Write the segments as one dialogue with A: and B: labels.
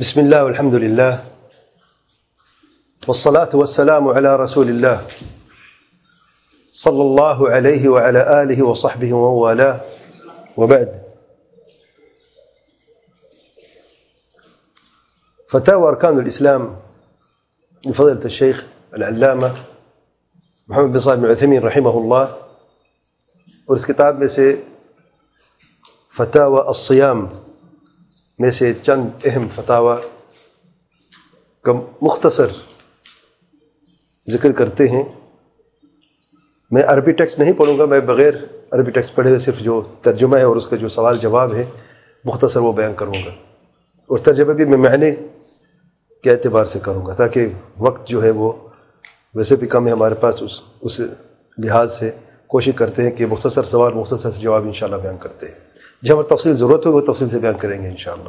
A: بسم الله والحمد لله والصلاة والسلام على رسول الله صلى الله عليه وعلى آله وصحبه وموالاه وبعد فتاوى أركان الإسلام لفضيلة الشيخ العلامة محمد بن صالح بن عثيمين رحمه الله میں سے فتاوى الصيام میں سے چند اہم فتاوہ کا مختصر ذکر کرتے ہیں۔ میں عربی ٹیکسٹ نہیں پڑھوں گا، میں بغیر عربی ٹیکسٹ پڑھے ہوئے صرف جو ترجمہ ہے اور اس کا جو سوال جواب ہے، مختصر وہ بیان کروں گا۔ اور ترجمہ بھی میں معنی کے اعتبار سے کروں گا تاکہ وقت جو ہے وہ ویسے بھی کم ہے ہمارے پاس، اس اس لحاظ سے۔ کوشش کرتے ہیں کہ مختصر سوال مختصر سے جواب انشاءاللہ بیان کرتے ہیں۔ جب ہمیں تفصیل ضرورت ہوگی وہ تفصیل سے بیان کریں گے انشاءاللہ۔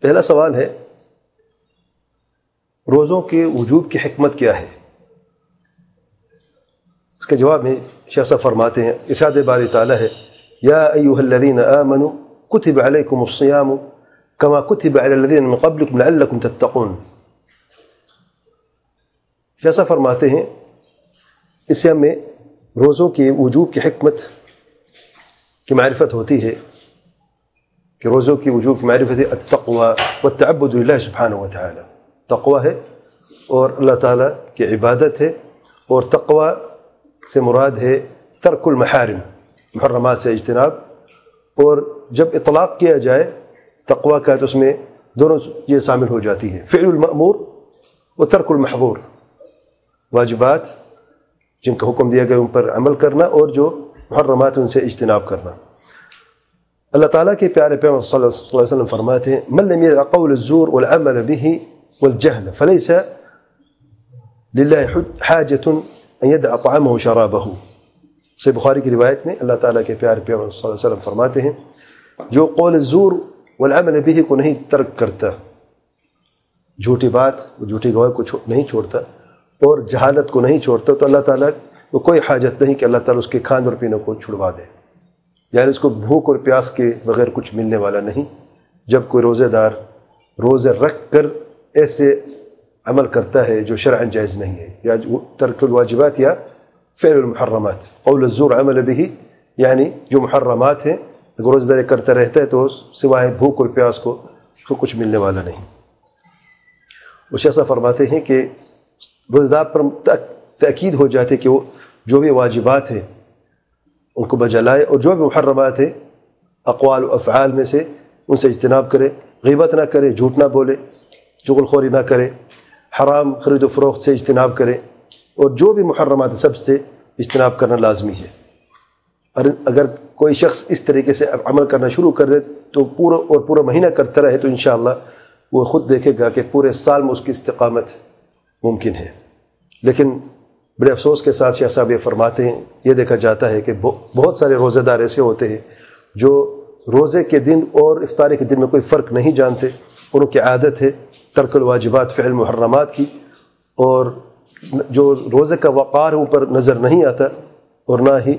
A: پہلا سوال ہے، روزوں کے وجوب کی حکمت کیا ہے؟ اس کے جواب میں شاہ صاحب فرماتے ہیں، ارشاد باری تعالیٰ ہے، یا ایوہ الذین آمنوا، کتب علیکم الصیام کما کتب علی الذین من قبلکم لعلکم تتقون۔ شاہ صاحب فرماتے ہیں، اس سے ہمیں روزوں کے وجوب کی حکمت کی معرفت ہوتی ہے کہ روزوں کی وجوب کی معرفت ہے التقوی والتعبد للہ سبحانہ وتعالی تقوی ہے اور اللہ تعالیٰ کی عبادت ہے اور تقوی سے مراد ہے ترک المحارم محرمات سے اجتناب اور جب اطلاق کیا جائے تقوی کا تو اس میں دونوں یہ شامل ہو جاتی ہیں فعل المأمور و ترک المحظور واجبات جن کا حکم دیا گیا ان پر عمل کرنا اور جو محرمات ان سے اجتناب کرنا۔ اللہ تعالیٰ کے پیارے پیغمبر صلی اللہ علیہ وسلم فرماتے ہیں، من لم يدع قول الزور والعمل به والجهل فليس لله حاجة ان يدع طعامه وشرابه. سے بخاری کی روایت میں اللہ تعالیٰ کے پیارے پیغمبر صلی اللہ علیہ وسلم فرماتے ہیں، جو قول الزور والعمل به کو نہیں ترک کرتا، جھوٹی بات جھوٹی گواہ کو نہیں چھوڑتا اور جہالت کو نہیں چھوڑتا تو اللہ تعالیٰ کو کوئی حاجت نہیں کہ اللہ تعالیٰ اس کے کھان اور پینے کو چھڑوا دے۔ یعنی اس کو بھوک اور پیاس کے بغیر کچھ ملنے والا نہیں۔ جب کوئی روزے دار روزے رکھ کر ایسے عمل کرتا ہے جو شرع جائز نہیں ہے، یا ترک الواجبات یا فعل المحرمات، قول الزور عمل بھی یعنی جو محرمات ہیں، اگر روزے دار کرتا رہتا ہے تو سوائے بھوک اور پیاس کو اس کو کچھ ملنے والا نہیں۔ وہ ایسا فرماتے ہیں کہ روزے پر تاکید ہو جاتے کہ وہ جو بھی واجبات ہیں، ان کو بجا لائے اور جو بھی محرمات ہیں، اقوال و افعال میں سے ان سے اجتناب کرے، غیبت نہ کرے، جھوٹ نہ بولے چغل خوری نہ کرے، حرام خرید و فروخت سے اجتناب کرے اور جو بھی محرمات سب سے اجتناب کرنا لازمی ہے۔ اور اگر کوئی شخص اس طریقے سے عمل کرنا شروع کر دے تو پورا اور پورا مہینہ کرتا رہے تو انشاءاللہ وہ خود دیکھے گا کہ پورے سال میں اس کی استقامت ہے ممکن ہے۔ لیکن بڑے افسوس کے ساتھ شاہ صاحب یہ فرماتے ہیں، یہ دیکھا جاتا ہے کہ بہت سارے روزے دار ایسے ہوتے ہیں جو روزے کے دن اور افطاری کے دن میں کوئی فرق نہیں جانتے۔ ان کی عادت ہے ترک الواجبات فعل محرمات کی، اور جو روزے کا وقار ہے اوپر نظر نہیں آتا، اور نہ ہی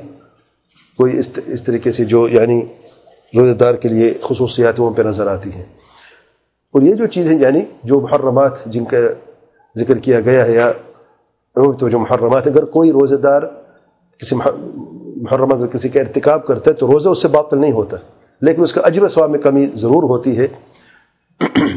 A: کوئی اس اس طریقے سے جو یعنی روزے دار کے لیے خصوصیات وہ پہ نظر آتی ہیں۔ اور یہ جو چیزیں یعنی جو محرمات جن کا ذکر کیا گیا ہے، یا تو جو محرمات، اگر کوئی روزے دار کسی محرمات کسی کا ارتکاب کرتا ہے تو روزہ اس سے باطل نہیں ہوتا، لیکن اس کا اجر و ثواب میں کمی ضرور ہوتی ہے۔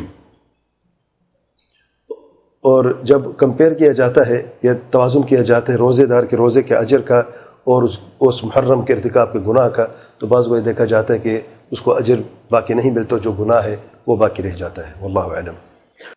A: اور جب کمپیئر کیا جاتا ہے یا توازن کیا جاتا ہے روزے دار کے روزے کے اجر کا اور اس محرم کے ارتکاب کے گناہ کا، تو بعض وہ دیکھا جاتا ہے کہ اس کو اجر باقی نہیں ملتا، جو گناہ ہے وہ باقی رہ جاتا ہے۔ واللہ علم